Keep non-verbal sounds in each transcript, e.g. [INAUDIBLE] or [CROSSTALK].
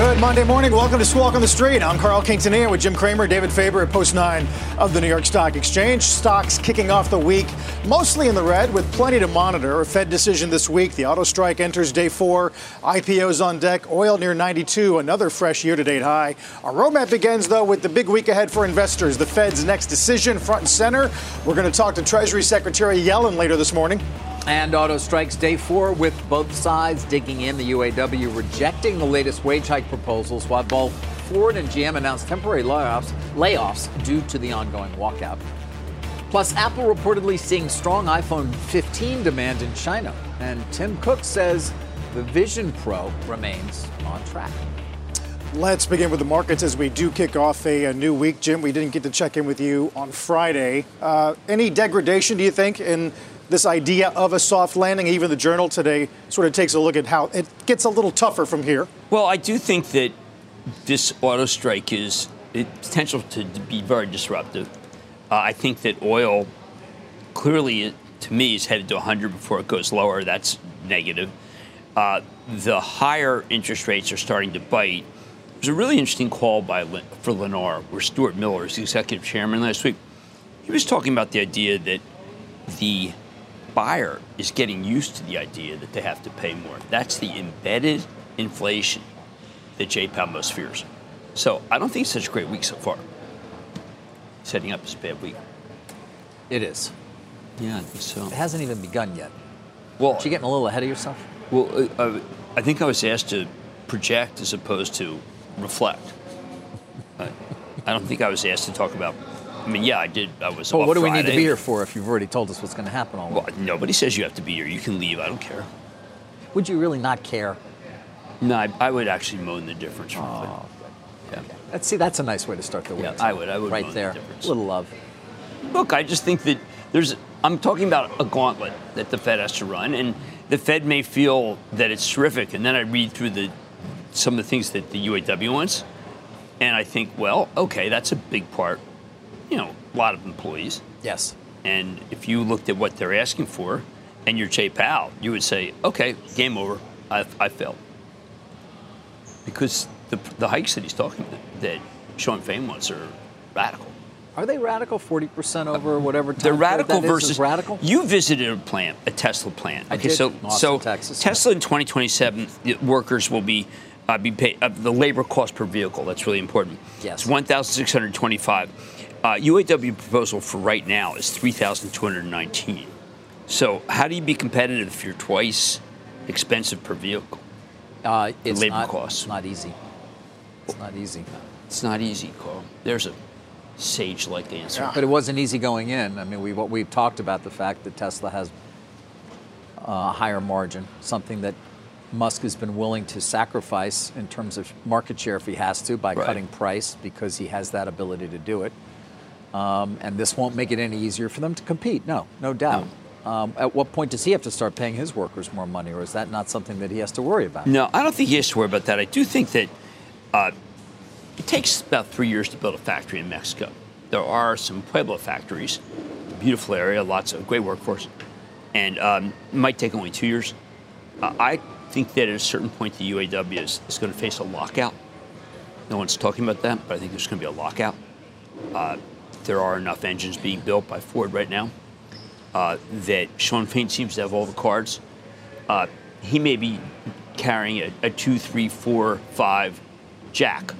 Good Monday morning. Welcome to Squawk on the Street. I'm Carl Quintanilla with Jim Cramer, David Faber at Post 9 of the New York Stock Exchange. Stocks kicking off the week mostly in the red with plenty to monitor. A Fed decision this week. The auto strike enters day four. IPOs on deck. Oil near 92, another fresh year to date high. Our roadmap begins, though, with the big week ahead for investors. The Fed's next decision front and center. We're going to talk to Treasury Secretary Yellen later this morning. And auto strikes day four with both sides digging in. The UAW rejecting the latest wage hike proposals, while both Ford and GM announced temporary layoffs, layoffs due to the ongoing walkout. Plus, Apple reportedly seeing strong iPhone 15 demand in China. And Tim Cook says the Vision Pro remains on track. Let's begin with the markets as we do kick off a, a new week. Jim, we didn't get to check in with you on Friday. Uh, any degradation, do you think, in this idea of a soft landing. Even the Journal today sort of takes a look at how it gets a little tougher from here. Well, I do think that this auto strike is potential to be very disruptive. Uh, I think that oil clearly, to me, is headed to 100 before it goes lower. That's negative. Uh, the higher interest rates are starting to bite. There's a really interesting call by for Lennar, where Stuart Miller is the executive chairman last week. He was talking about the idea that the buyer is getting used to the idea that they have to pay more. That's the embedded inflation that Jay Powell most fears. So I don't think it's such a great week so far. Setting up is a bad week. It is. Yeah, I so. It hasn't even begun yet. Well, Aren't you getting a little ahead of yourself? Well, uh, uh I think I was asked to project as opposed to reflect. I don't think I was asked to talk about I mean, yeah, I did. I was. Well, what do we need to be here for if you've already told us what's going to happen all Well, nobody says you have to be here. You can leave. I don't care. Would you really not care? No, I, I would actually moan the difference. Oh, yeah. Okay. Let's see. That's a nice way to start the week. Yeah, I would. I would. Right there. The little love. Look, I just think that there's. I'm talking about a gauntlet that the Fed has to run, and the Fed may feel that it's terrific, and then I read through the some of the things that the UAW wants, and I think, well, okay, that's a big part. You know, a lot of employees. Yes. And if you looked at what they're asking for, and you're Jay Powell, you would say, okay, game over. I, I failed. Because the, the hikes that he's talking about, that Shawn Fain wants are radical. Are they radical? Forty percent over whatever. They're radical versus radical. You visited a plant, a Tesla plant. Okay, did. so Austin, so Texas. Tesla in 2027, workers will be uh, be paid uh, the labor cost per vehicle. That's really important. Yes, it's 1,625. Uh, UAW proposal for right now is 3,219. So how do you be competitive if you're twice expensive per vehicle? Uh, it's labor not, costs. It's not easy. It's not easy. It's not easy, Carl. There's a sage-like answer. Yeah. But it wasn't easy going in. I mean, we what we've talked about the fact that Tesla has a higher margin, something that Musk has been willing to sacrifice in terms of market share if he has to by right. cutting price because he has that ability to do it. Um, and this won't make it any easier for them to compete. No, no doubt. No. Um, at what point does he have to start paying his workers more money, or is that not something that he has to worry about? No, I don't think he has to worry about that. I do think that uh, it takes about three years to build a factory in Mexico. There are some Puebla factories, beautiful area, lots of great workforce, and um, it might take only two years. Uh, I think that at a certain point, the UAW is, is going to face a lockout. No one's talking about that, but I think there's going to be a lockout. Uh, there are enough engines being built by Ford right now uh, that Shawn Fain seems to have all the cards. Uh, he may be carrying a, a, two, three, four, five jack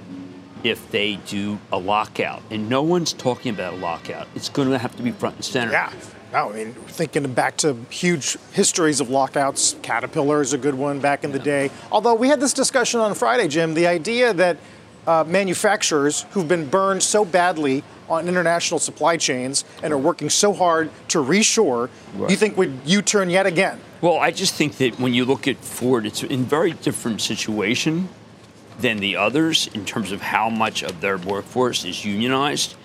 if they do a lockout. And no one's talking about a lockout. It's going to have to be front and center. Yeah. No, I mean, thinking back to huge histories of lockouts, Caterpillar is a good one back in yeah. the day. Although we had this discussion on Friday, Jim, the idea that uh, manufacturers who've been burned so badly on international supply chains and are working so hard to reshore, right. you think would U-turn yet again? Well, I just think that when you look at Ford, it's in very different situation than the others in terms of how much of their workforce is unionized.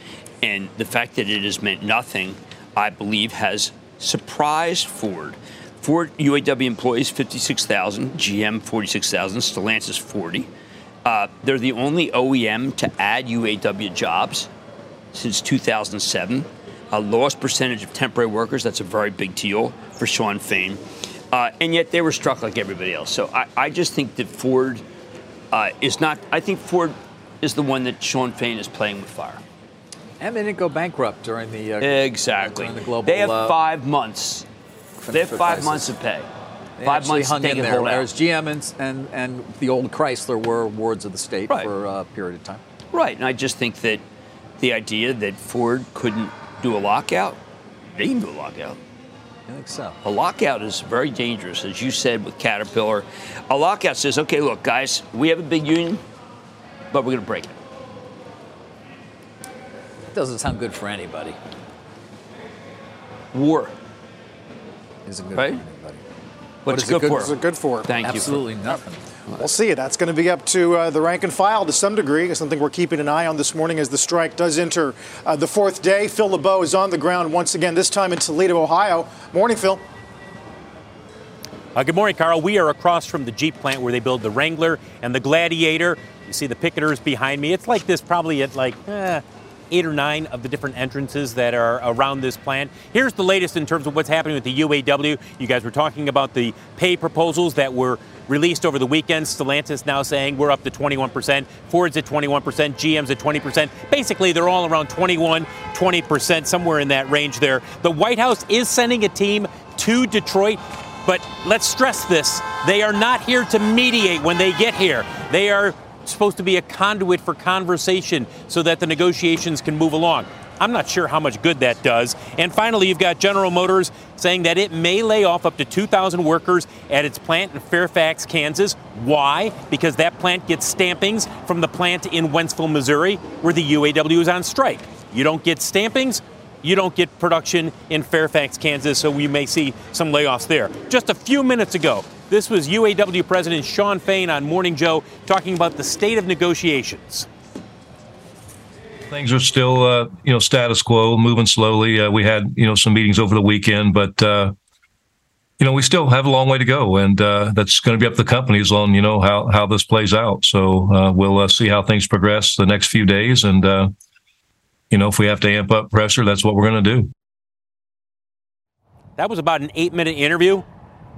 And the fact that it has meant nothing, I believe, has surprised Ford. Ford UAW employees 56,000, GM 46,000, Stellantis 40. Uh, they're the only OEM to add UAW jobs since 2007. A lowest percentage of temporary workers. That's a very big deal for Shawn Fain. Uh, and yet they were struck like everybody else. So I, I just think that Ford uh, is not. I think Ford is the one that Shawn Fain is playing with fire. And they didn't go bankrupt during the uh, exactly. During the global, they have uh, five months. They have five crisis. months to pay. They five months hung in there, whereas GM and, and, and the old Chrysler were wards of the state right. for a period of time. Right, and I just think that the idea that Ford couldn't do a lockout, they can do a lockout. I think so. A lockout is very dangerous, as you said with Caterpillar. A lockout says, okay, look, guys, we have a big union, but we're going to break it. It doesn't sound good for anybody. War. Isn't good right? for anybody. What's it good, good for? What's it good for? Thank Absolutely you. Absolutely nothing. We'll see. That's going to be up to uh, the rank and file to some degree. Something we're keeping an eye on this morning as the strike does enter uh, the fourth day. Phil LeBeau is on the ground once again, this time in Toledo, Ohio. Morning, Phil. Uh, good morning, Carl. We are across from the Jeep plant where they build the Wrangler and the Gladiator. You see the picketers behind me. It's like this probably at like eh, eight or nine of the different entrances that are around this plant. Here's the latest in terms of what's happening with the UAW. You guys were talking about the pay proposals that were released over the weekend. Stellantis now saying we're up to 21%, Ford's at 21%, GM's at 20%. Basically, they're all around 21, 20%, somewhere in that range there. The White House is sending a team to Detroit. But let's stress this. They are not here to mediate when they get here. They are supposed to be a conduit for conversation so that the negotiations can move along. I'm not sure how much good that does. And finally, you've got General Motors saying that it may lay off up to 2,000 workers at its plant in Fairfax, Kansas. Why? Because that plant gets stampings from the plant in Wentzville, Missouri, where the UAW is on strike. You don't get stampings, you don't get production in Fairfax, Kansas, so we may see some layoffs there. Just a few minutes ago, this was UAW President Shawn Fain on Morning Joe talking about the state of negotiations. Things are still, uh, you know, status quo, moving slowly. Uh, we had, you know, some meetings over the weekend, but uh, you know, we still have a long way to go, and uh, that's going to be up to the companies on, you know, how how this plays out. So uh, we'll uh, see how things progress the next few days, and you know, if we have to amp up pressure, that's what we're going to do. That was about an eight-minute interview.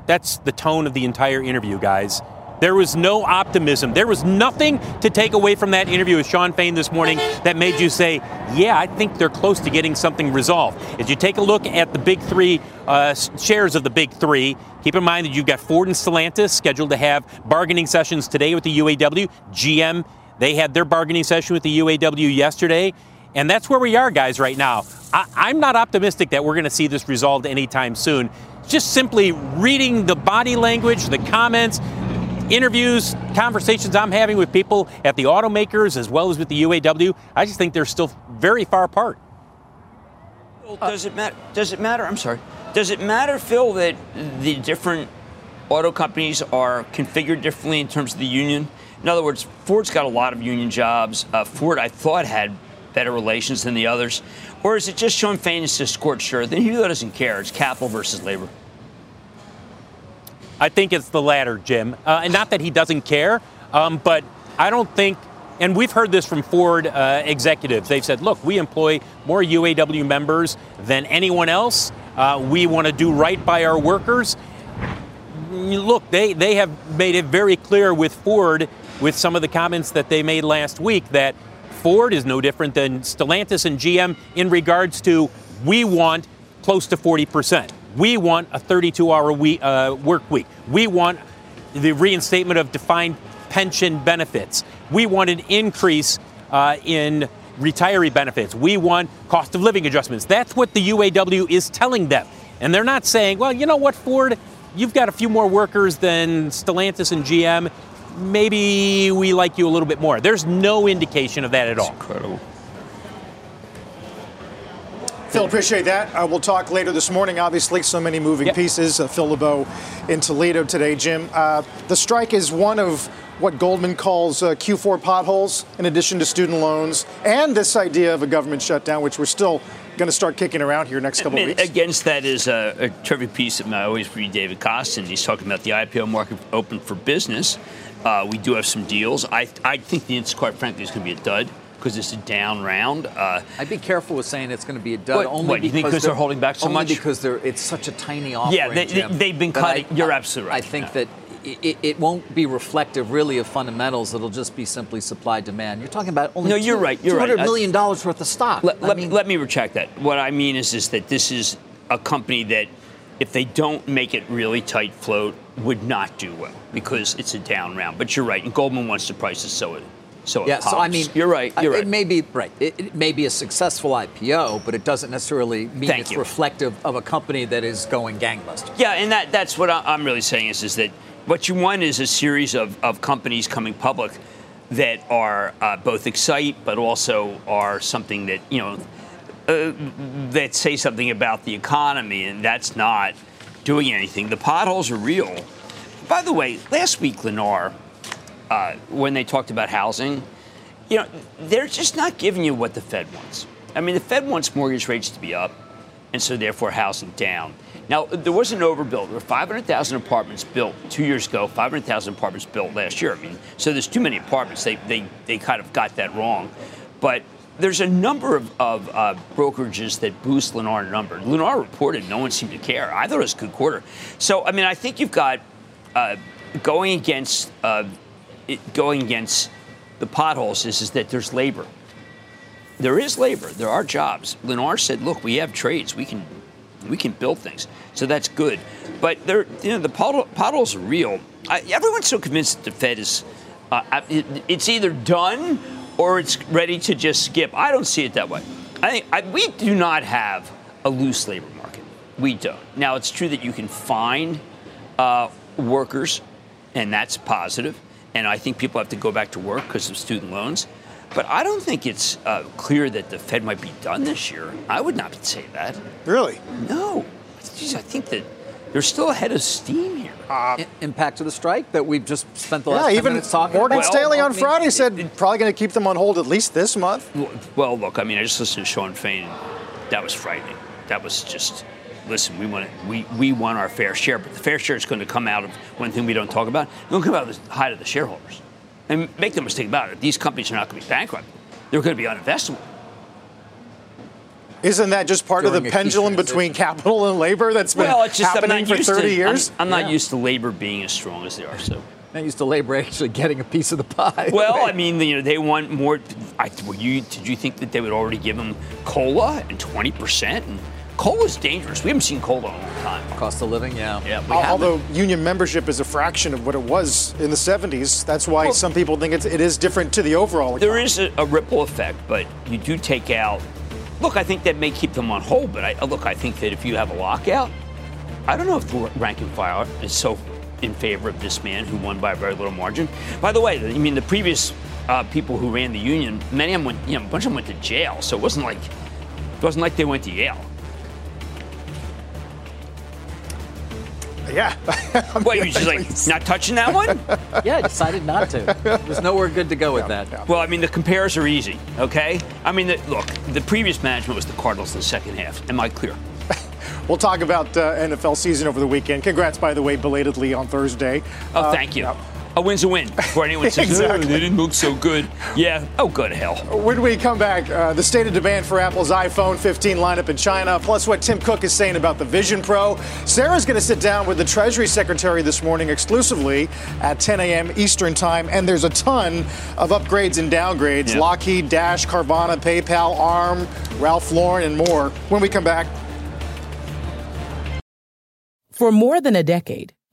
That's the tone of the entire interview, guys. There was no optimism. There was nothing to take away from that interview with Shawn Fain this morning that made you say, yeah, I think they're close to getting something resolved. As you take a look at the big three uh, shares of the big three, keep in mind that you've got Ford and Stellantis scheduled to have bargaining sessions today with the UAW. GM, they had their bargaining session with the UAW yesterday. And that's where we are, guys, right now. I, am not optimistic that we're going to see this resolved anytime soon. Just simply reading the body language, the comments, interviews, conversations I'm having with people at the automakers as well as with the UAW, I just think they're still very far apart. does it matter? Does it matter? I'm sorry. Does it matter, Phil, that the different auto companies are configured differently in terms of the union? In other words, Ford's got a lot of union jobs. Uh, Ford, I thought, had better relations than the others. Or is it just Shawn Fain is a scorched shirt? Then who doesn't care? It's capital versus labor. I think it's the latter, Jim. Uh, and not that he doesn't care, um, but I don't think, and we've heard this from Ford uh, executives. They've said, look, we employ more UAW members than anyone else. Uh, we want to do right by our workers. Look, they, they have made it very clear with Ford, with some of the comments that they made last week, that Ford is no different than Stellantis and GM in regards to we want close to 40 percent. We want a 32 hour week, uh, work week. We want the reinstatement of defined pension benefits. We want an increase uh, in retiree benefits. We want cost of living adjustments. That's what the UAW is telling them. And they're not saying, well, you know what, Ford, you've got a few more workers than Stellantis and GM. Maybe we like you a little bit more. There's no indication of that at all. incredible. Phil, appreciate that. Uh, we'll talk later this morning. Obviously, so many moving yep. pieces. Uh, Phil LeBeau in Toledo today, Jim. Uh, the strike is one of what Goldman calls uh, Q4 potholes, in addition to student loans, and this idea of a government shutdown, which we're still going to start kicking around here next couple I mean, of weeks. Against that is a, a terrific piece that I always read David Kostin. He's talking about the IPO market open for business. Uh, we do have some deals. I, I think the quite frankly, is going to be a dud because it's a down round. Uh, I'd be careful with saying it's going to be a dud. What, only what, because, because they're, they're, holding back so only much. because they're it's such a tiny offering. Yeah, they, have been cutting. I, you're absolutely right. I think yeah. that. It, it, won't be reflective really of fundamentals. It'll just be simply supply demand. You're talking about only no, you're two, right. You're $200 right. million dollars worth of stock. Let, let, mean, let me retract that. What I mean is, is that this is a company that, if they don't make it really tight float, would not do well because it's a down round. But you're right, and Goldman wants to price it so it so yeah, so I mean, you're right. You're it right. may be right. It, it, may be a successful IPO, but it doesn't necessarily mean Thank it's you. reflective of a company that is going gangbusters. Yeah, and that that's what I'm really saying is is that what you want is a series of, of companies coming public that are uh, both excite but also are something that you know uh, that say something about the economy, and that's not doing anything. The potholes are real. By the way, last week Lennar uh, when they talked about housing, you know, they're just not giving you what the Fed wants. I mean, the Fed wants mortgage rates to be up, and so therefore housing down. Now, there was an overbuild. There were 500,000 apartments built two years ago, 500,000 apartments built last year. I mean, so there's too many apartments. They, they, they kind of got that wrong. But there's a number of, of uh, brokerages that boost Lennar number. Lennar reported no one seemed to care. I thought it was a good quarter. So, I mean, I think you've got uh, going against uh, it, going against the potholes is, is that there's labor. There is labor. There are jobs. Lennar said, "Look, we have trades. We can, we can build things. So that's good." But there, you know, the potholes are real. I, everyone's so convinced that the Fed is, uh, it, it's either done or it's ready to just skip. I don't see it that way. I think I, we do not have a loose labor market. We don't. Now it's true that you can find uh, workers, and that's positive and I think people have to go back to work because of student loans. But I don't think it's uh, clear that the Fed might be done this year. I would not say that. Really? No. Jeez, I think that they're still ahead of steam here. Uh, impact of the strike that we've just spent the last yeah, even minutes talking Morgan about. Stanley on Friday said it, probably going to keep them on hold at least this month. Well, look, I mean, I just listened to Shawn Fain. That was frightening. That was just listen, we want we, we want our fair share, but the fair share is going to come out of one thing we don't talk about. It's going to come out of the height of the shareholders. And make no mistake about it, these companies are not going to be bankrupt. They're going to be uninvestable. Isn't that just part During of the pendulum between capital and labor that's been well, it's just, happening for 30 to, years? I'm, I'm not yeah. used to labor being as strong as they are, so. Not used to labor actually getting a piece of the pie. Well, I [LAUGHS] mean, you know, they want more. I, you, did you think that they would already give them cola and 20 percent and Coal is dangerous. We haven't seen coal in a long time. Cost of living, yeah. Yeah. Although union membership is a fraction of what it was in the 70s, that's why well, some people think it's, it is different to the overall. Economy. There is a, a, ripple effect, but you do take out. Look, I think that may keep them on hold, but I, look, I think that if you have a lockout, I don't know if the rank and file is so in favor of this man who won by a very little margin. By the way, I mean the previous uh, people who ran the union, many of them went, you know, a bunch of them went to jail, so it wasn't like it wasn't like they went to Yale. Yeah. [LAUGHS] what, you just like not touching that one? [LAUGHS] yeah, I decided not to. There's nowhere good to go with yeah, that. Yeah. Well, I mean, the compares are easy, okay? I mean, the, look, the previous management was the Cardinals in the second half. Am I clear? [LAUGHS] we'll talk about uh, NFL season over the weekend. Congrats, by the way, belatedly on Thursday. Oh, uh, thank you. Yeah a win's a win. Before anyone says, [LAUGHS] exactly. oh, they didn't look so good. Yeah, oh, go to hell. When we come back, uh, the state of demand for Apple's iPhone 15 lineup in China, plus what Tim Cook is saying about the Vision Pro. Sarah's going to sit down with the Treasury Secretary this morning exclusively at 10 a.m. Eastern Time, and there's a ton of upgrades and downgrades yep. Lockheed, Dash, Carvana, PayPal, ARM, Ralph Lauren, and more. When we come back, for more than a decade,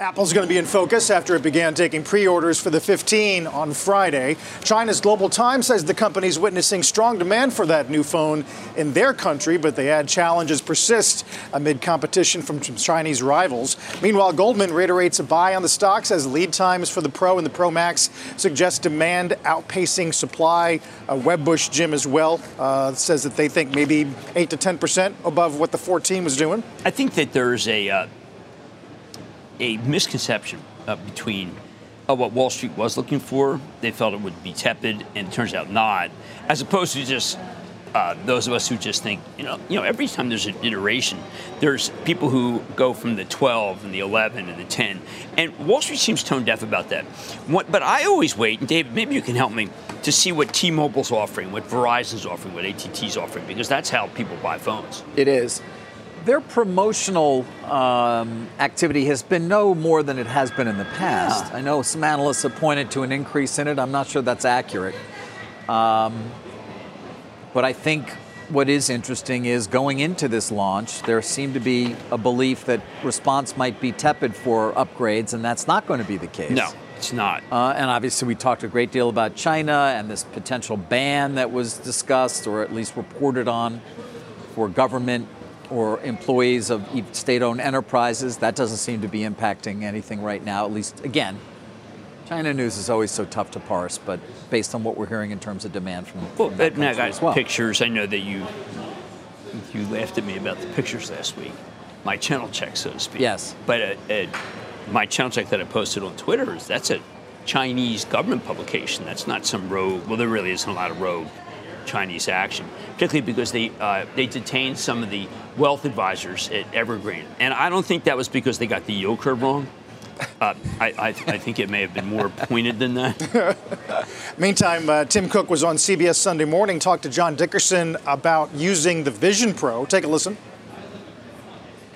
Apple's going to be in focus after it began taking pre orders for the 15 on Friday. China's Global Times says the company's witnessing strong demand for that new phone in their country, but they add challenges persist amid competition from Chinese rivals. Meanwhile, Goldman reiterates a buy on the stock, as lead times for the Pro and the Pro Max suggest demand outpacing supply. Uh, Wedbush Jim as well uh, says that they think maybe 8 to 10% above what the 14 was doing. I think that there's a. Uh a misconception uh, between uh, what Wall Street was looking for. They felt it would be tepid, and it turns out not. As opposed to just uh, those of us who just think, you know, you know, every time there's an iteration, there's people who go from the 12 and the 11 and the 10, and Wall Street seems tone deaf about that. What, but I always wait, and Dave, maybe you can help me to see what T-Mobile's offering, what Verizon's offering, what AT&T's offering, because that's how people buy phones. It is their promotional um, activity has been no more than it has been in the past. Yeah. I know some analysts have pointed to an increase in it. I'm not sure that's accurate. Um, but I think what is interesting is going into this launch, there seemed to be a belief that response might be tepid for upgrades, and that's not going to be the case. No, it's not. Uh, and obviously, we talked a great deal about China and this potential ban that was discussed or at least reported on for government or employees of state owned enterprises. That doesn't seem to be impacting anything right now, at least, again. China news is always so tough to parse, but based on what we're hearing in terms of demand from, well, from now, guys, well. pictures. I know that you you laughed at me about the pictures last week. My channel check, so to speak. Yes. But uh, uh, my channel check that I posted on Twitter is that's a Chinese government publication. That's not some rogue. Well, there really isn't a lot of rogue Chinese action, particularly because they uh, they detained some of the wealth advisors at Evergrande, and I don't think that was because they got the yield curve wrong. Uh, I, I, I, think it may have been more pointed than that. [LAUGHS] Meantime, uh, Tim Cook was on CBS Sunday Morning, talked to John Dickerson about using the Vision Pro. Take a listen.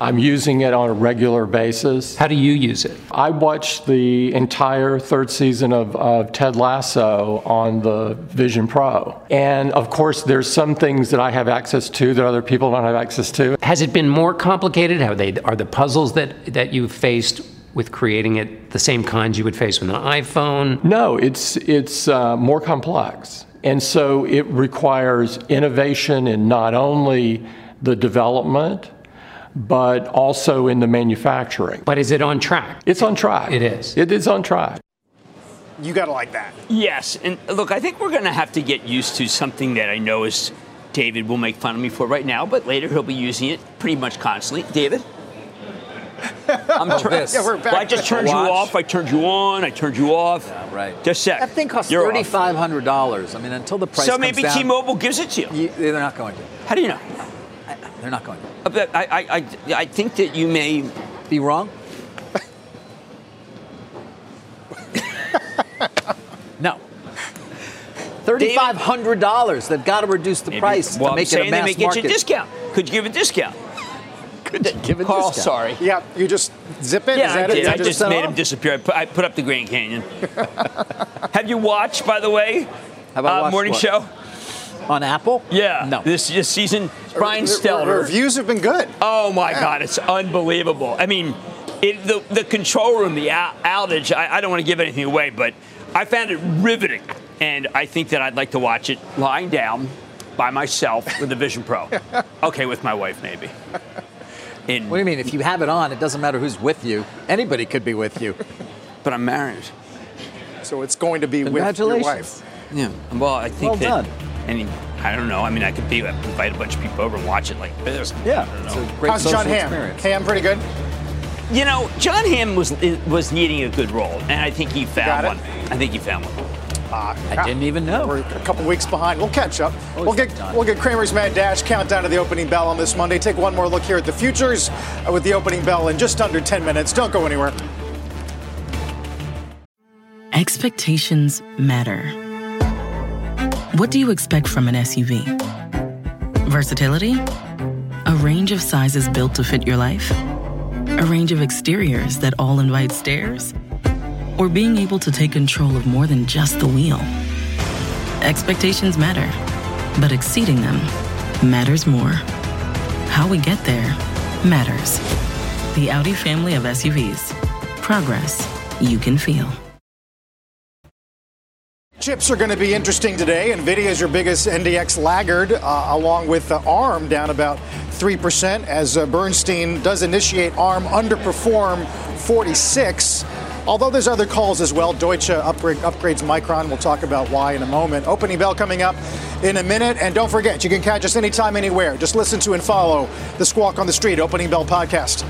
I'm using it on a regular basis. How do you use it? I watched the entire third season of, of, Ted Lasso on the Vision Pro. And of course, there's some things that I have access to that other people don't have access to. Has it been more complicated? How they are the puzzles that, that you faced with creating it the same kinds you would face with an iPhone? No, it's it's uh, more complex. And so it requires innovation in not only the development but also in the manufacturing. But is it on track? It's on track. It is. It is on track. You got to like that. Yes. And look, I think we're going to have to get used to something that I know is David will make fun of me for right now, but later he'll be using it pretty much constantly. David? [LAUGHS] I'm oh, this. Yeah, well, I just turned you off. I turned you on. I turned you off. Yeah, right. Just a sec. That thing costs thirty five hundred dollars. I mean, until the price. So maybe down, T-Mobile gives it to you. you. They're not going to. How do you know? They're not going to. Uh, I, I, I, I think that you may be wrong. no. Thirty-five hundred dollars. They've got to reduce the Maybe, price well, to make I'm it a mass they may market. you a discount. Could you give a discount? [LAUGHS] Could you give a Carl, discount? sorry. Yeah, you just zip it. Yeah, Is that I it? did. I Is that just made him disappear. I put, I put up the Grand Canyon. [LAUGHS] Have you watched, by the way, How about uh, watch morning what? show? On Apple? Yeah. No. This, this season, Brian Re- re- Stelter. Reviews have been good. Oh my God, it's unbelievable. I mean, it, the the control room, the outage. I, I don't want to give anything away, but I found it riveting, and I think that I'd like to watch it lying down by myself with the Vision Pro. [LAUGHS] okay, with my wife maybe. In, What do you mean? If you have it on, it doesn't matter who's with you. Anybody could be with you. [LAUGHS] But I'm married. So it's going to be with your wife. Yeah. Well, I think Well that. done. Any, I don't know. I mean, I could be invite a bunch of people over and watch it like this. Yeah. It's a great How's social Jon Hamm? experience. Ham pretty good. You know, Jon Hamm was was needing a good role, and I think he Got found it. one. I think he found one. Uh, I didn't even know. We're a couple weeks behind. We'll catch up. We'll get we'll get Cramer's Mad Dash countdown to the opening bell on this Monday. Take one more look here at the futures uh, with the opening bell in just under 10 minutes. Don't go anywhere. Expectations matter. What do you expect from an SUV? Versatility? A range of sizes built to fit your life? A range of exteriors that all invite stares? Or being able to take control of more than just the wheel? Expectations matter, but exceeding them matters more. How we get there matters. The Audi family of SUVs. Progress you can feel. Chips are going to be interesting today. Nvidia is your biggest NDX laggard, uh, along with uh, ARM down about 3%, as uh, Bernstein does initiate ARM underperform 46. Although there's other calls as well. Deutsche upgrade, upgrades Micron. We'll talk about why in a moment. Opening bell coming up in a minute. And don't forget, you can catch us anytime, anywhere. Just listen to and follow the Squawk on the Street Opening Bell podcast.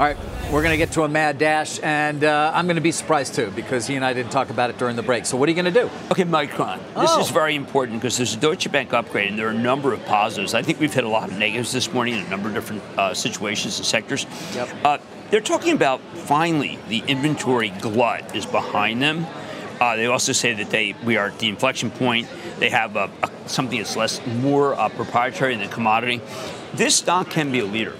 All right, we're going to get to a mad dash, and uh, I'm going to be surprised too because he and I didn't talk about it during the break. So, what are you going to do? Okay, Micron. This Oh. is very important because there's a Deutsche Bank upgrade, and there are a number of positives. I think we've hit a lot of negatives this morning in a number of different uh, situations and sectors. Yep. Uh, they're talking about finally the inventory glut is behind them. Uh, they also say that they we are at the inflection point. They have a, a, something that's less more uh, proprietary than commodity. This stock can be a leader.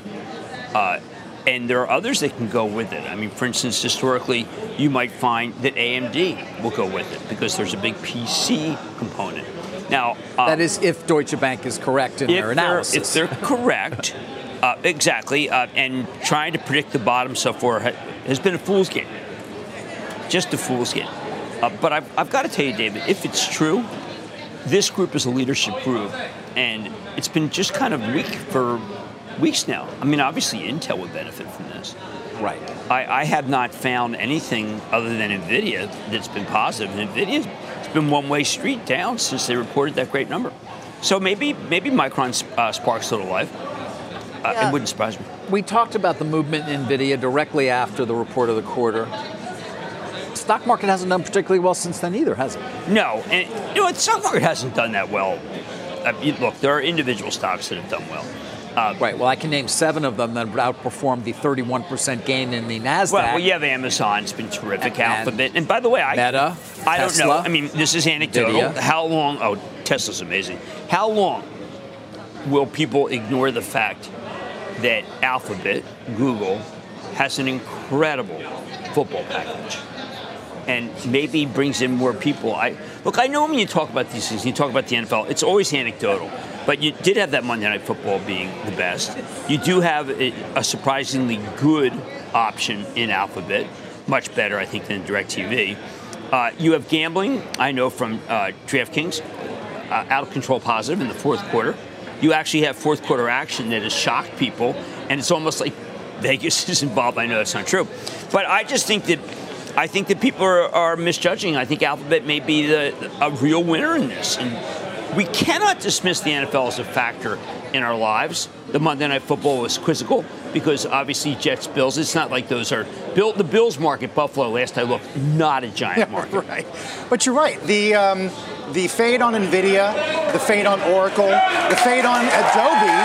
Uh, and there are others that can go with it. I mean, for instance, historically, you might find that AMD will go with it because there's a big PC component. Now, uh, That is, if Deutsche Bank is correct in their they're, analysis. if they're correct, [LAUGHS] uh, exactly, uh, and trying to predict the bottom so far has been a fool's game. Just a fool's game. Uh, but I've, I've got to tell you, David, if it's true, this group is a leadership group, and it's been just kind of weak for weeks now. I mean, obviously, Intel would benefit from this. right. I, I have not found anything other than Nvidia that's been positive. And Nvidia's it's been one way street down since they reported that great number. So maybe maybe Micron uh, sparks a little life. Uh, Yeah. It wouldn't surprise me. We talked about the movement in Nvidia directly after the report of the quarter. Stock market hasn't done particularly well since then either, has it? No, and you know what? Stock market hasn't done that well. Uh, you- look, there are individual stocks that have done well. Uh, Right. Well, I can name seven of them that outperformed the 31% gain in the Nasdaq. Well, well, you have Amazon. It's been terrific. And- Alphabet. And by the way, I Meta, I don't know. I mean, this is anecdotal. Nvidia. How long? Oh, Tesla's amazing. How long will people ignore the fact that Alphabet, Google, has an incredible football package? And maybe brings in more people. I look. I know when you talk about these things, you talk about the NFL. It's always anecdotal, but you did have that Monday Night Football being the best. You do have a, surprisingly good option in Alphabet, much better, I think, than DirecTV. Uh, you have gambling. I know from uh, DraftKings, uh, out of control positive in the fourth quarter. You actually have fourth quarter action that has shocked people, and it's almost like [LAUGHS] Vegas is involved. I know that's not true, but I just think that I think that people are, are misjudging. I think Alphabet may be the, a real winner in this, and we cannot dismiss the NFL as a factor in our lives. The Monday Night Football was quizzical because obviously Jets Bills. It's not like those are built. The Bills market Buffalo. Last I looked, not a giant [LAUGHS] market. right. But you're right. The um, the fade on Nvidia, the fade on Oracle, the fade on Adobe,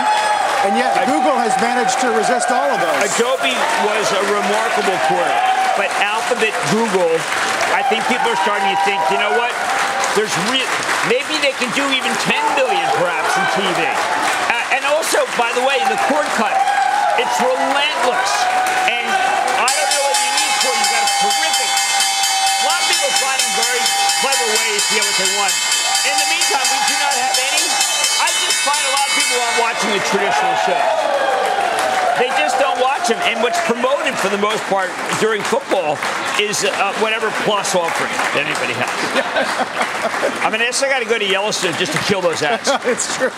and yet Google has managed to resist all of those. Adobe was a remarkable quarter, but Alphabet, Google, I think people are starting to think, you know what? There's re- maybe they can do even 10 billion perhaps in TV. Uh, and also, by the way, the cord cut, it's relentless. And I don't know what you need for. You've got a terrific. A lot of people finding very clever ways to get what they want. In the meantime, we do not have any. I just find a lot of people aren't watching the traditional shows. They just don't watch them. And what's promoted for the most part during football is uh, whatever plus offering that anybody has. [LAUGHS] I mean, I got to go to Yellowstone just to kill those ads. [LAUGHS] it's true.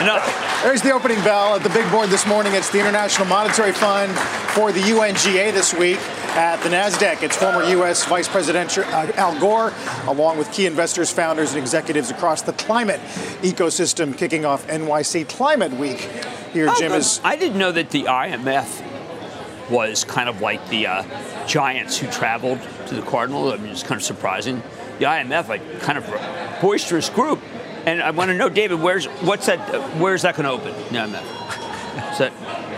Enough. There's the opening bell at the big board this morning. It's the International Monetary Fund for the UNGA this week at the NASDAQ. It's former U.S. Vice President uh, Al Gore, along with key investors, founders, and executives across the climate ecosystem, kicking off NYC Climate Week. Here, Oh, Jim is. I didn't know that the IMF was kind of like the uh, Giants who traveled to the Cardinal. I mean, it's kind of surprising. The IMF, a kind of boisterous group. And I want to know, David, where's what's that? Where's that going to open? The IMF. Is that?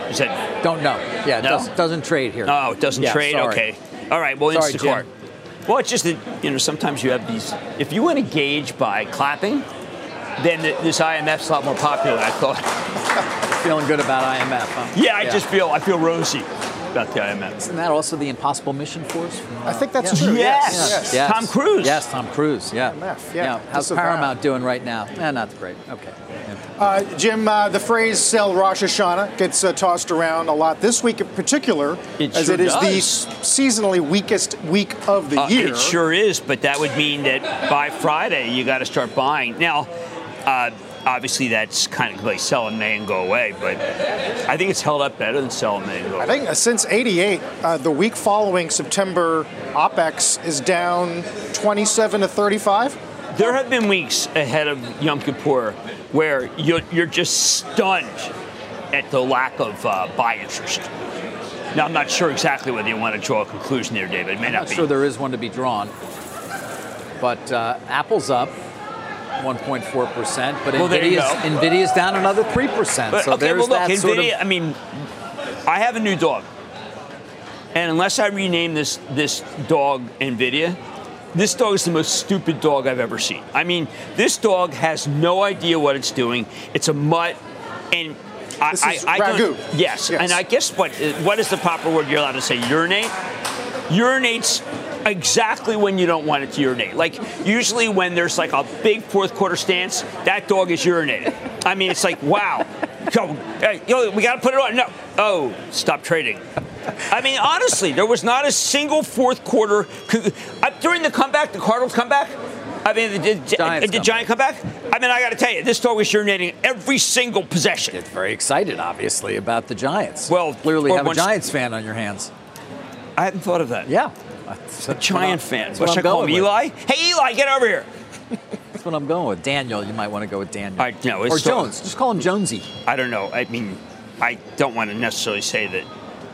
Is that? Don't know. Yeah, it No? does, doesn't trade here. Oh, it doesn't Yeah, trade. sorry. Okay. All right. Well, Sorry, Instacart. Jim. Well, it's just that you know sometimes you have these. If you want to gauge by clapping, then this IMF's a lot more popular. than I thought. [LAUGHS] Feeling good about IMF, huh? Yeah, I just feel I feel rosy about the IMF. Isn't that also the Impossible Mission Force? I think that's Yeah. true. Yes. Yes. Tom Cruise. Yes, Tom Cruise. Yeah. IMF, yeah. How's Disavow. Paramount doing right now? Eh, not great. Okay. Yeah. Uh, Jim, uh, the phrase "sell Rosh Hashanah" gets uh, tossed around a lot this week in particular, It as sure it is the does. s- seasonally weakest week of the Uh, year. It sure is, but that would mean that by Friday you got to start buying. Now, uh, obviously that's kind of like sell in May and go away, but I think it's held up better than sell in May and go away. I think uh, since '88, uh, the week following September, OPEX is down 27 to 35. There have been weeks ahead of Yom Kippur where you're, you're just stunned at the lack of uh, buy interest. Now, I'm not sure exactly whether you want to draw a conclusion there, David. It may I'm not not be. sure there is one to be drawn. But uh, Apple's up 1.4%, but Well, Nvidia's. Nvidia's down another 3%. So okay, there's well, look, that sort of I mean, I have a new dog. And unless I rename this, this dog NVIDIA, this dog is the most stupid dog I've ever seen. I mean, this dog has no idea what it's doing. It's a mutt, and I, This I, I don't- ragu. Yes, Yes. and I guess what what is the proper word you're allowed to say? Urinate. Urinates exactly when you don't want it to urinate. Like usually when there's like a big fourth quarter stance, that dog is urinating. I mean, it's like wow. Go, hey, yo, we got to put it on. No, oh, stop trading. I mean, honestly, there was not a single fourth quarter uh, during the comeback, the Cardinals comeback. I mean, the, the, Giants the Giant comeback. I mean, I got to tell you, this dog was urinating every single possession. It's very excited, obviously, about the Giants. Well, clearly have a Giants fan on your hands. I hadn't thought of that. Yeah. A Giant fan. What should I call him? with. Eli? Hey, Eli, get over here. That's what I'm going with. Daniel, you might want to go with Daniel. I know, or still- Jones. Just call him Jonesy. I don't know. I mean, I don't want to necessarily say that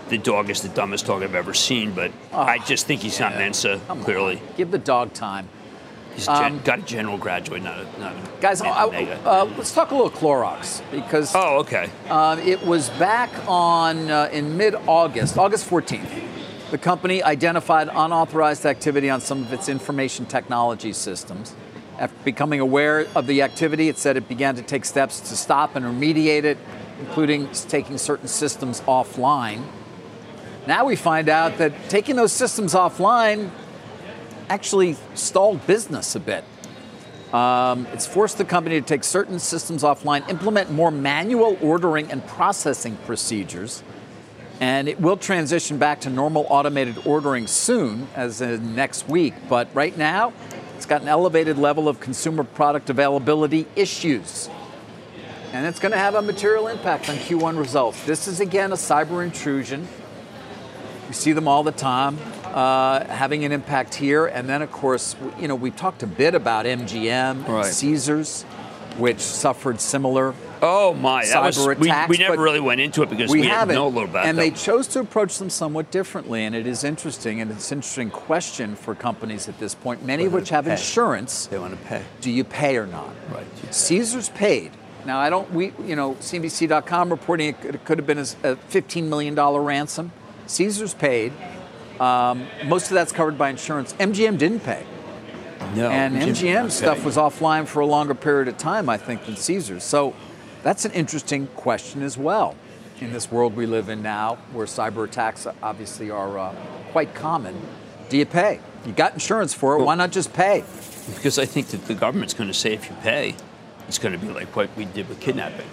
the dog is the dumbest dog I've ever seen, but I just think he's not Mensa, Come on. clearly. Give the dog time. He's gen- Um, got a general graduate, not a, not a Guys, I- uh, let's talk a little Clorox because oh, okay. Um, it was back on uh, in mid-August, August 14th. The company identified unauthorized activity on some of its information technology systems. After becoming aware of the activity, it said it began to take steps to stop and remediate it, including taking certain systems offline. Now we find out that taking those systems offline actually stalled business a bit. Um, it's forced the company to take certain systems offline, implement more manual ordering and processing procedures, and it will transition back to normal automated ordering soon, as in next week. But right now, it's got an elevated level of consumer product availability issues. And it's going to have a material impact on Q1 results. This is, again, a cyber intrusion. We see them all the time, uh, having an impact here. And then, of course, you know, we talked a bit about MGM, Right. Caesars, which suffered similar Oh my, that was cyber we, attacks, we never really went into it because we we, didn't haven't. know a little about and them. they chose to approach them somewhat differently, and it is interesting, and it's an interesting question for companies at this point, many of which have pay. insurance. they want to pay. Do you pay or not? Right. Caesars paid. Now I don't. We, you know, CNBC.com reporting it could, it could have been a, a 15 million dollar ransom. Caesars paid. Um, most of that's covered by insurance. MGM didn't pay, No. and MGM MGM stuff was offline for a longer period of time, I think, than Caesars. So that's an interesting question as well. In this world we live in now, where cyber attacks obviously are uh, quite common, do you pay? You got insurance for it. Why not just pay? Because I think that the government's going to say if you pay, it's going to be like what we did with kidnapping,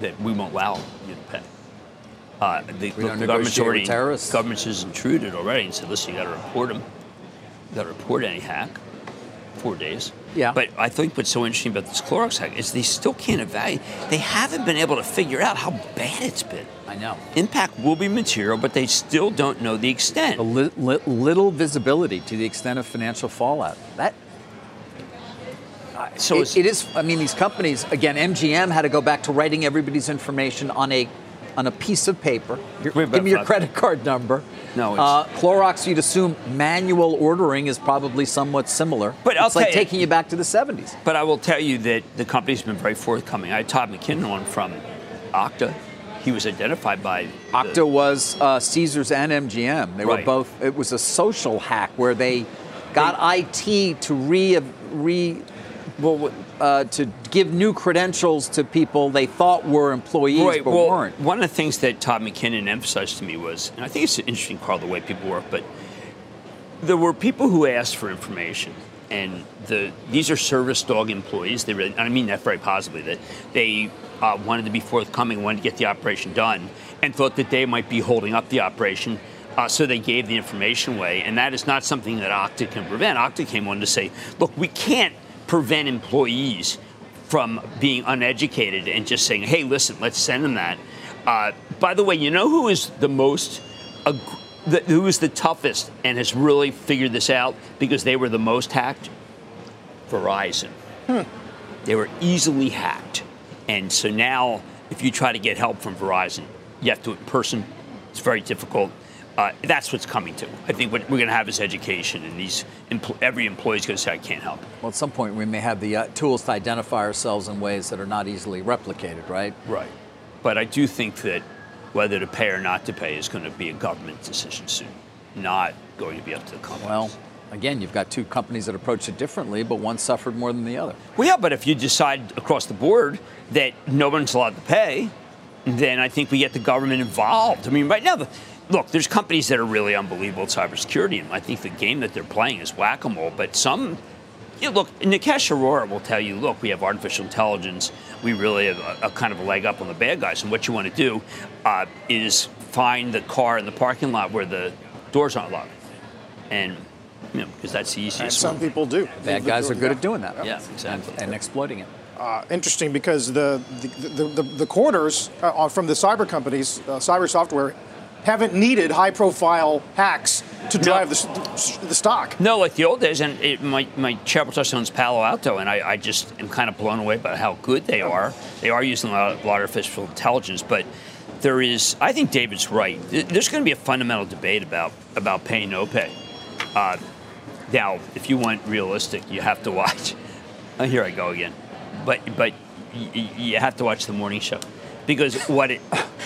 that we won't allow you to pay. Uh, the, don't the government's already terrorists. government has intruded already and said, listen, you got to report them. You got to report any hack. Four days. Yeah. But I think what's so interesting about this Clorox hack is they still can't evaluate. They haven't been able to figure out how bad it's been. I know. Impact will be material, but they still don't know the extent. a li- li- little visibility to the extent of financial fallout. That So it- it's- it is. I mean, these companies again. MGM had to go back to writing everybody's information on a on a piece of paper. Your- give me your credit card number. No, it's- uh, Clorox. You'd assume manual ordering is probably somewhat similar. But it's like you- taking you back to the 70s. But I will tell you that the company's been very forthcoming. I had Todd McKinnon on from Okta. He was identified by the- was uh, Caesars and MGM. They were both. It was a social hack where they got IT to re re well, uh, to give new credentials to people they thought were employees Right. but well, weren't. one of the things that Todd McKinnon emphasized to me was, and I think it's interesting, Carl, the way people work, but there were people who asked for information, and the these are service dog employees. They really, and I mean that very positively. That they uh, wanted to be forthcoming, wanted to get the operation done, and thought that they might be holding up the operation. Uh, so they gave the information away, and that is not something that Okta can prevent. Okta came on to say, look, we can't prevent employees from being uneducated and just saying, hey, listen, let's send them that. Uh, by the way, you know who is the most, ag- the, who is the toughest and has really figured this out because they were the most hacked? Verizon. They were easily hacked. And so now, if you try to get help from Verizon, you have to in person. It's very difficult. Uh, that's what's coming to. I think what we're going to have is education, and these empl- every employee is going to say, "I can't help." Well, at some point, we may have the uh, tools to identify ourselves in ways that are not easily replicated, right? Right. But I do think that whether to pay or not to pay is going to be a government decision soon, not going to be up to the companies. Well, again, you've got two companies that approach it differently, but one suffered more than the other. Well, yeah, but if you decide across the board that no one's allowed to pay, then I think we get the government involved. I mean, right now, the, look, there's companies that are really unbelievable at cybersecurity, and I think the game that they're playing is whack-a-mole. But some, you know, look, Nikesh Arora will tell you, look, we have artificial intelligence. We really have a, a kind of a leg up on the bad guys, and what you want to do uh, is find the car in the parking lot where the doors aren't locked, and you know, because that's the And easiest some one. people do. Bad guys are good at doing that. Yeah, exactly. And, and exploiting it. Uh, interesting because the the, the, the, the quarters uh, from the cyber companies, uh, cyber software, haven't needed high-profile hacks to drive the, the stock. No, like the old days, and it, my my chairperson owns Palo Alto, and I, I just am kind of blown away by how good they are. They are using a lot, of, artificial intelligence, but there is, I think David's right. There's going to be a fundamental debate about about pay no pay. Uh, now, if you want realistic, you have to watch. [LAUGHS] Here I go again, but but y- y- you have to watch the morning show because what it.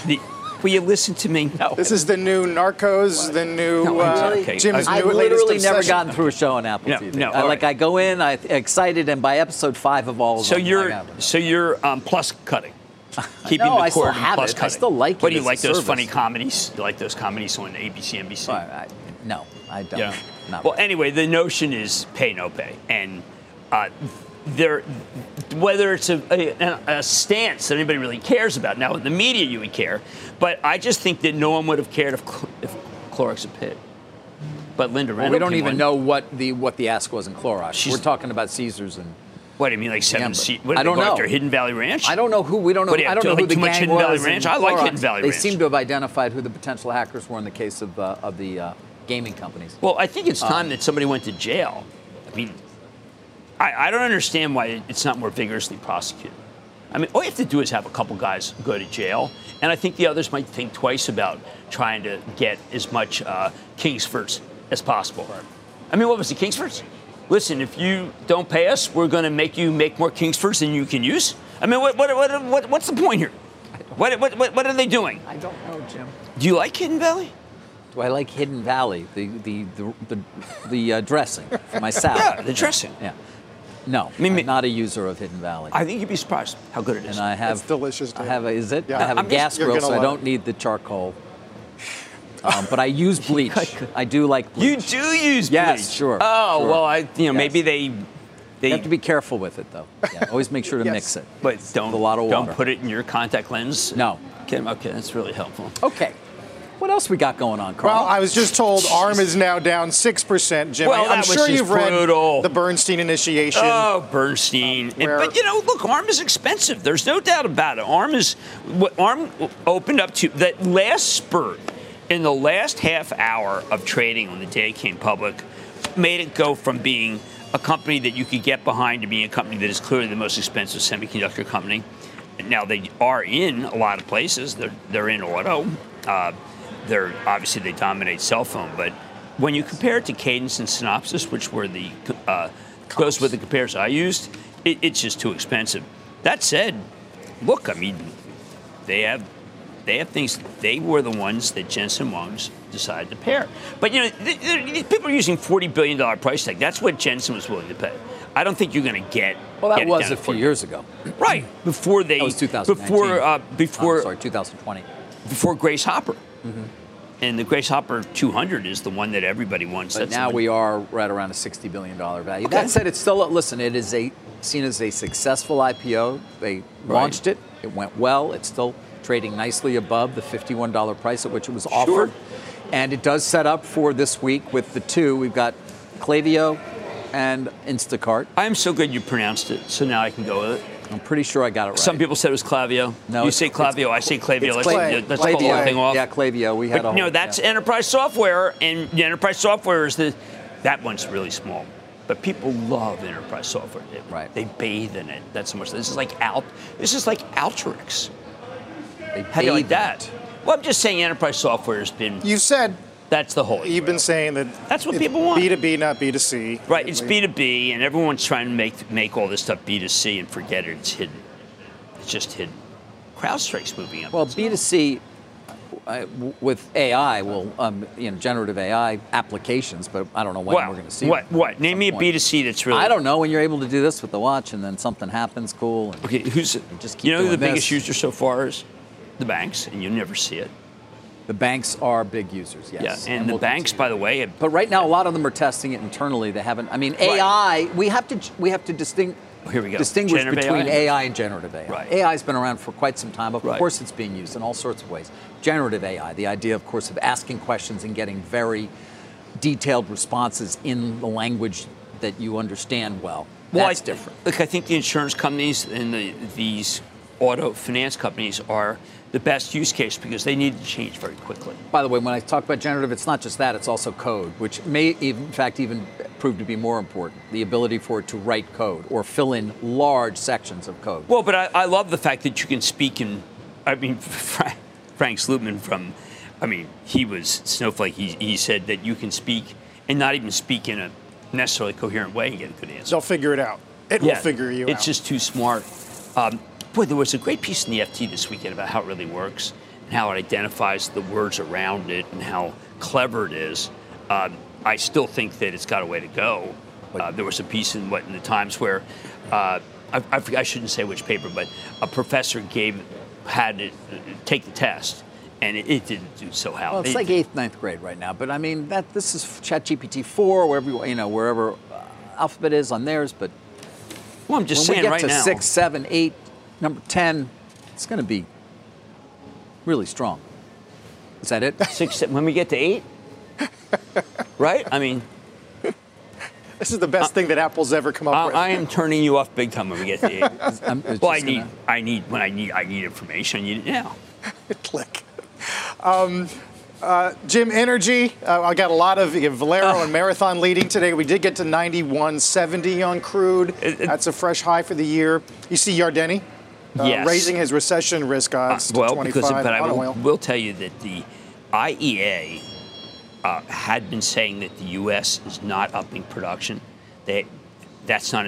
The, will you listen to me? No. This is the new Narcos, the new No, uh, okay. Jim's I've new latest literally never obsession. gotten through a show on Apple No, TV. no, I, like right. I go in, I excited, and by episode five of all of So them, you're have it. so you're um, plus cutting. [LAUGHS] Keeping No, the I still cord have plus it. I still like it. What do you like those service. funny comedies? You like those comedies on ABC, NBC? I, I, no, I don't. Yeah. Not Well, really. anyway, the notion is pay no pay, and uh, there, whether it's a, a, a stance that anybody really cares about. Now, in the media, you would care, but I just think that no one would have cared if, if Clorox had paid. But Linda Well, we don't even know what the what the ask was in Clorox. She's- We're talking about Caesars and What do you mean, like seven seat? What I don't know. after Hidden Valley Ranch? I don't know who. We don't know. What do you I don't know like who the too much gang Hidden. Valley Ranch? I like Hidden Valley They Ranch. seem to have identified who the potential hackers were in the case of uh, of the uh, gaming companies. Well, I think it's time Um, that somebody went to jail. I mean, I, I don't understand why it's not more vigorously prosecuted. I mean, all you have to do is have a couple guys go to jail, and I think the others might think twice about trying to get as much uh, Kingsfords as possible. I mean, what was it, Kingsfords? Listen, if you don't pay us, we're going to make you make more Kingsfords than you can use. I mean, what, what, what, what, what's the point here? What, what, what, what are they doing? I don't know, Jim. Do you like Hidden Valley? Do I like Hidden Valley, the the the the, the uh, dressing for my salad? Yeah, the dressing. Yeah. No, mean, I'm not a user of Hidden Valley. I think you'd be surprised how good it is. and I have It's delicious, I have a, is it? Yeah. I have a I'm just- gas you're grill, so I don't it. need the charcoal. Um, but I use [LAUGHS] bleach. I do like bleach. You do use bleach? Yes, sure, Oh sure. well, I you know Yes. maybe they they You have to be careful with it, though. [LAUGHS] Yeah, always make sure to Yes. mix it. but don't a lot of water. don't put it in your contact lens. No. Okay, okay, that's really helpful. Okay. What else we got going on, Carl? Well, I was just told ARM is now down 6%, Jim. Well, I'm sure you've read the Bernstein initiation. Oh, Bernstein. Where- but you know, look, ARM is expensive. There's no doubt about it. ARM is what ARM opened up to that last spurt in the last half hour of trading when the day came public made it go from being a company that you could get behind to being a company that is clearly the most expensive semiconductor company. now they are in a lot of places. They're they're in auto. Uh, they're obviously they dominate cell phone, but when you compare it to Cadence and Synopsys, which were the uh, goes with the comparison I used, it, it's just too expensive. That said, look, I mean, they have they have things. They were the ones that Jensen Huang's decided to pair. But you know, th- th- people are using forty billion dollar price tag. That's what Jensen was willing to pay. I don't think you're going to get. Well, that get it was a few years ago. right before they That was 2019. before uh, before Oh, sorry, 2020. before Grace Hopper. And the Grace Hopper 200 is the one that everybody wants. But That's now we are right around a $60 billion value. Okay. That said, it's still, listen, it is a seen as a successful IPO. They launched it, it went well, it's still trading nicely above the $51 price at which it was offered. Sure. And it does set up for this week with the two. We've got Klaviyo and Instacart. I'm so good you pronounced it, so now I can go with it. I'm pretty sure I got it right. Some people said it was Klaviyo. No, you it's- say Klaviyo, I say Klaviyo. it's Let's, Clay- let's call the whole Klaviyo. thing off. Yeah, Klaviyo. We had But a you know that's yeah. enterprise software, and the enterprise software is the that one's really small. But people love enterprise software. They, Right. They bathe in it. That's so much. This is like Alt. This is like Alteryx. They How do you like bathe that? Well, I'm just saying enterprise software has been. You said That's the whole. you've been saying that That's what people want. B2B, not B2C. Right, it's B2B, and everyone's trying to make make all this stuff B2C and forget it. It's hidden. It's just hidden. CrowdStrike's moving up. Well, B2C uh, with AI well, um, you know, generative AI applications, but I don't know when what? we're going to see what? What? Name me a point. B2C that's really. I don't know when you're able to do this with the watch, and then something happens cool. And Okay, who's just keep you know who the doing biggest this. user so far is? The banks, and you never see it. The banks are big users, yes. Yeah, and, the we'll banks, continue. by the way, have, But right now, a lot of them are testing it internally. They haven't. I mean, AI. We have to. We have to distinct, Oh, here we go. distinguish Generative between AI? AI? and generative AI. Right. AI has been around for quite some time. Of Right. course, it's being used in all sorts of ways. Generative AI, the idea, of course, of asking questions and getting very detailed responses in the language that you understand well. well, That's I, different. Look, I think the insurance companies and the, these auto finance companies are the best use case because they need to change very quickly. By the way, when I talk about generative, it's not just that, it's also code, which may, even, in fact, even prove to be more important the ability for it to write code or fill in large sections of code. Well, but I, I love the fact that you can speak in. I mean, [LAUGHS] Frank, Frank Slootman from, I mean, he was Snowflake. He, he said that you can speak and not even speak in a necessarily coherent way and get a good answer. They'll figure it out. It will figure you it's out. It's just too smart. Um, boy, there was a great piece in the FT this weekend about how it really works and how it identifies the words around it and how clever it is. Um, I still think that it's got a way to go. Uh, there was a piece in what in the Times where uh, I, I, I shouldn't say which paper, but a professor gave had it uh, take the test, and it, it didn't do so how. Well, it's it- like eighth, ninth grade right now. But I mean, that this is ChatGPT four, wherever you, you know, wherever uh, Alphabet is on theirs. But well, I'm just when saying we get right to now. six, seven, eight, number ten, it's going to be really strong. Is that it? Six, seven, when we get to eight, right? I mean, This is the best thing that Apple's ever come up I, with. I am turning you off big time when we get to eight. [LAUGHS] I'm- well, I need, gonna- I need, when I need, I need information. I need it now. [LAUGHS] Click. Um, uh, Jim Energy, uh, I got a lot of you know, Valero and Marathon leading today. We did get to 91.70 on crude. It- it- That's a fresh high for the year. You see Yardeni uh, Yes. raising his recession risk odds to well, 25 because but I will, will tell you that the IEA uh, had been saying that the U.S. is not upping production. They, that's not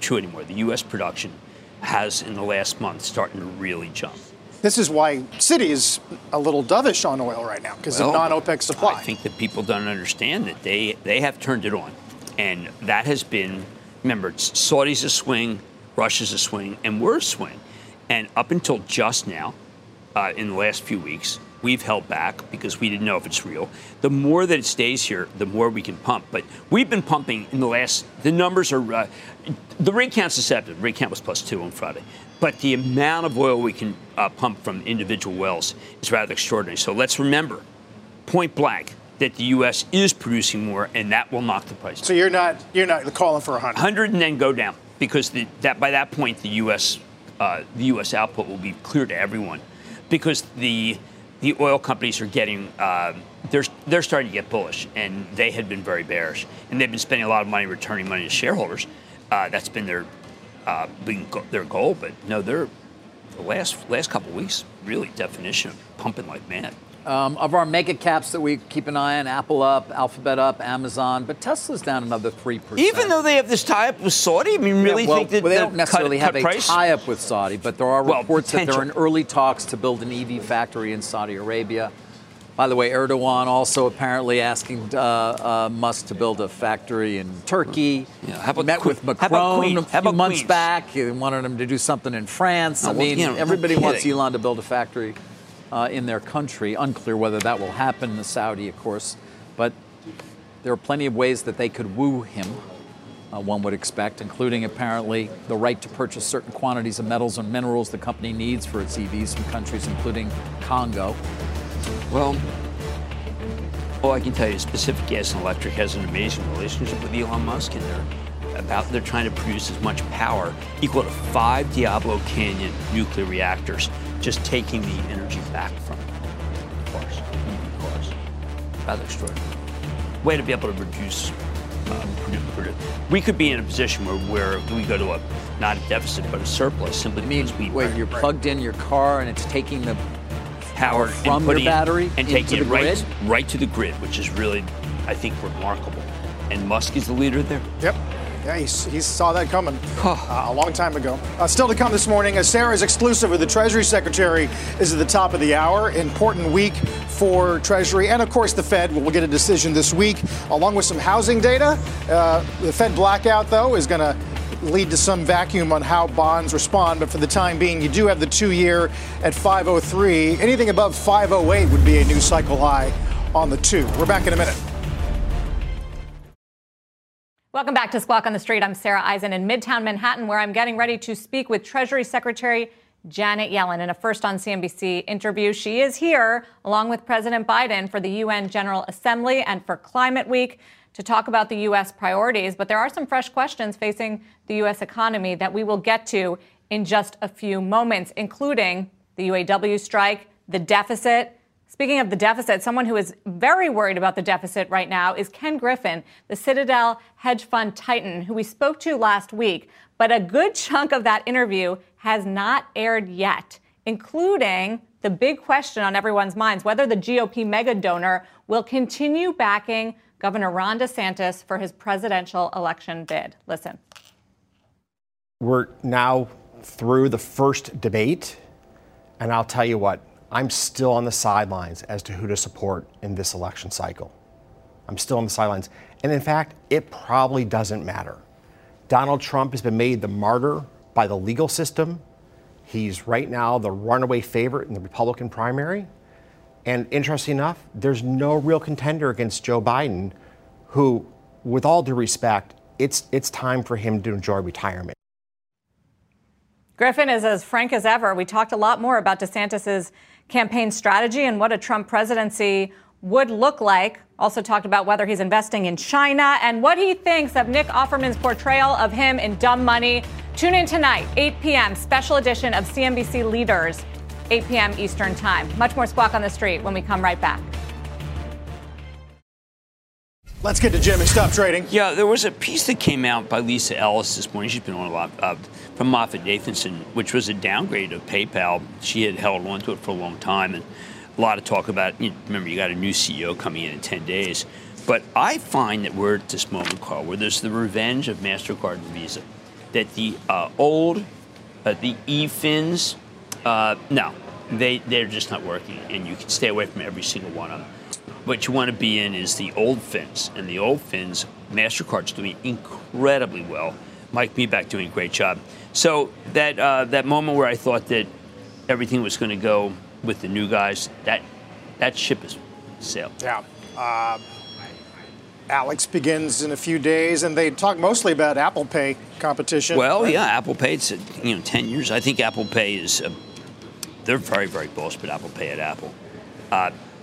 true anymore. The U.S. production has, in the last month, starting to really jump. This is why Citi is a little dovish on oil right now because of non-OPEC supply. I think that people don't understand that they they have turned it on, and that has been. Remember, it's Saudi's a swing, Russia's a swing, and we're a swing. And up until just now, uh, in the last few weeks, we've held back because we didn't know if it's real. The more that it stays here, the more we can pump. But we've been pumping in the last. The numbers are. Uh, the rig count's deceptive. Rig count was plus two on Friday. But the amount of oil we can uh, pump from individual wells is rather extraordinary. So let's remember, point blank, that the U.S. is producing more, and that will knock the price. so you're not you're not calling for 100. 100 and then go down because the, that by that point the U.S. Uh, the U.S. output will be clear to everyone because the the oil companies are getting uh, they're they're starting to get bullish and they had been very bearish and they've been spending a lot of money returning money to shareholders. Uh, that's been their uh, been go- their goal, but no, they're the last last couple weeks, really definition of pumping like mad. Um, of our mega caps that we keep an eye on, Apple up, Alphabet up, Amazon, but Tesla's down another 3%. Even though they have this tie up with Saudi, I mean, really yeah, well, think that well, they don't necessarily cut, have cut a tie up with Saudi, but there are Well, reports that they're in early talks to build an EV factory in Saudi Arabia. By the way, Erdogan also apparently asking uh, uh, Musk to build a factory in Turkey. Yeah, how about Met Que- with Macron a few months Queens? back. He wanted him to do something in France. Oh, I well, mean, you know, no everybody wants. Elon to build a factory uh, in their country. Unclear whether that will happen in the Saudi, of course, but there are plenty of ways that they could woo him. Uh, one would expect, including apparently the right to purchase certain quantities of metals and minerals the company needs for its EVs from countries including Congo. Well, all I can tell you is Pacific Gas and Electric has an amazing relationship with Elon Musk, and they're about they're trying to produce as much power equal to five Diablo Canyon nuclear reactors, just taking the energy back from cars, EV cars. Rather extraordinary. Way to be able to reduce. Uh, produ- produ- we could be in a position where, where we go to a not a deficit but a surplus simply I mean, because we wait, you're plugged in your car and it's taking the power from and your battery and into taking the it right, grid? right to the grid, which is really, I think, remarkable. And Musk is the leader there. Yep. Yeah, he, he saw that coming uh, a long time ago. Uh, still to come this morning, as Sarah's exclusive with the Treasury Secretary is at the top of the hour. Important week for Treasury and, of course, the Fed. We'll get a decision this week, along with some housing data. Uh, the Fed blackout, though, is going to lead to some vacuum on how bonds respond. But for the time being, you do have the two year at 503. Anything above 508 would be a new cycle high on the two. We're back in a minute. Welcome back to Squawk on the Street. I'm Sarah Eisen in Midtown Manhattan, where I'm getting ready to speak with Treasury Secretary Janet Yellen in a first on CNBC interview. She is here along with President Biden for the UN General Assembly and for Climate Week to talk about the U.S. priorities. But there are some fresh questions facing the U.S. economy that we will get to in just a few moments, including the UAW strike, the deficit, Speaking of the deficit, someone who is very worried about the deficit right now is Ken Griffin, the Citadel hedge fund titan, who we spoke to last week. But a good chunk of that interview has not aired yet, including the big question on everyone's minds whether the GOP mega donor will continue backing Governor Ron DeSantis for his presidential election bid. Listen. We're now through the first debate, and I'll tell you what, I'm still on the sidelines as to who to support in this election cycle. I'm still on the sidelines. And in fact, it probably doesn't matter. Donald Trump has been made the martyr by the legal system. He's right now the runaway favorite in the Republican primary. And interesting enough, there's no real contender against Joe Biden, who, with all due respect, it's, it's time for him to enjoy retirement. Griffin is as frank as ever. We talked a lot more about DeSantis's campaign strategy and what a Trump presidency would look like. Also talked about whether he's investing in China and what he thinks of Nick Offerman's portrayal of him in Dumb Money. Tune in tonight, 8 p.m., special edition of CNBC Leaders, 8 p.m. Eastern Time. Much more Squawk on the Street when we come right back. Let's get to Jim and stop trading. Yeah, there was a piece that came out by Lisa Ellis this morning. She's been on a lot uh, from MoffettNathanson, which was a downgrade of PayPal. She had held on to it for a long time, and a lot of talk about. You know, remember, you got a new CEO coming in in ten days. But I find that we're at this moment, Carl, where there's the revenge of Mastercard and Visa. That the uh, old, uh, the e-fins, uh, no, they they're just not working, and you can stay away from every single one of them what you want to be in is the old fins. And the old fins, MasterCard's doing incredibly well. Mike Miebach doing a great job. So that uh, that moment where I thought that everything was going to go with the new guys, that that ship is sailed. Yeah. Uh, Alex begins in a few days, and they talk mostly about Apple Pay competition. Well, yeah, Apple Pay. It's you know ten years. I think Apple Pay is. Uh, they're very very bullish, but Apple Pay at Apple.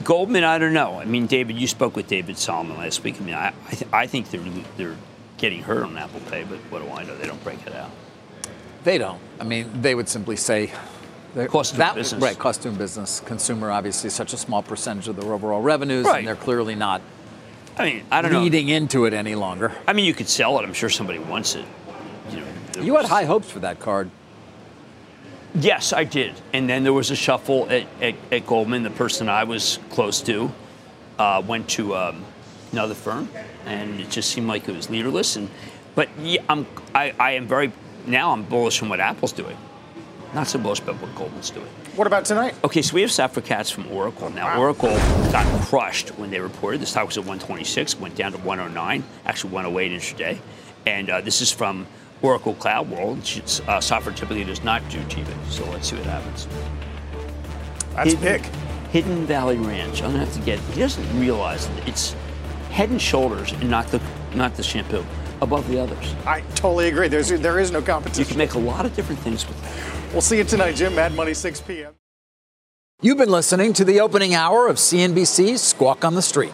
Goldman, I don't know. I mean, David, you spoke with David Solomon last week. I mean, I, I, th- I think they're they're getting hurt on Apple Pay, but what do I know? They don't break it out. They don't. I mean, they would simply say cost that, business. Right, cost doing business. Consumer obviously such a small percentage of their overall revenues, Right. and they're clearly not. I mean, I don't know. leading into it any longer. I mean, you could sell it. I'm sure somebody wants it. You know, You had high hopes for that card. Yes, I did. And then there was a shuffle at, at, at Goldman. The person I was close to uh, went to um, another firm, and it just seemed like it was leaderless. And but yeah, I'm, I, I am very now I'm bullish on what Apple's doing. Not so bullish about what Goldman's doing. What about tonight? Okay, so we have Safra Catz from Oracle. Now, wow. Oracle got crushed when they reported. The stock was at 126, went down to 109, actually 108 intraday. And uh, this is from Oracle Cloud World. Uh, software typically does not do TV, so let's see what happens. That's Hidden, big. Hidden Valley Ranch. I'm gonna have to get. He doesn't realize that it's head and shoulders, and not the not the shampoo above the others. I totally agree. There's there is no competition. You can make a lot of different things with that. We'll see you tonight, Jim. Mad Money, 6 p.m. You've been listening to the opening hour of CNBC's Squawk on the Street.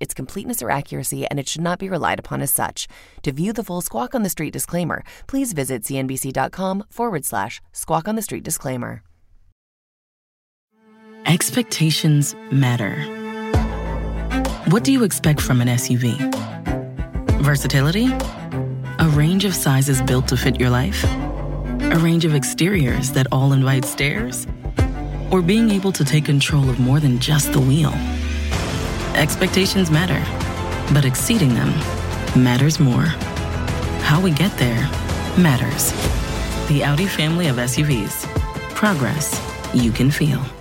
its completeness or accuracy, and it should not be relied upon as such. To view the full Squawk on the Street disclaimer, please visit cnbc.com forward slash squawk on the street disclaimer. Expectations matter. What do you expect from an SUV? Versatility? A range of sizes built to fit your life? A range of exteriors that all invite stares? Or being able to take control of more than just the wheel? Expectations matter, but exceeding them matters more. How we get there matters. The Audi family of SUVs. Progress you can feel.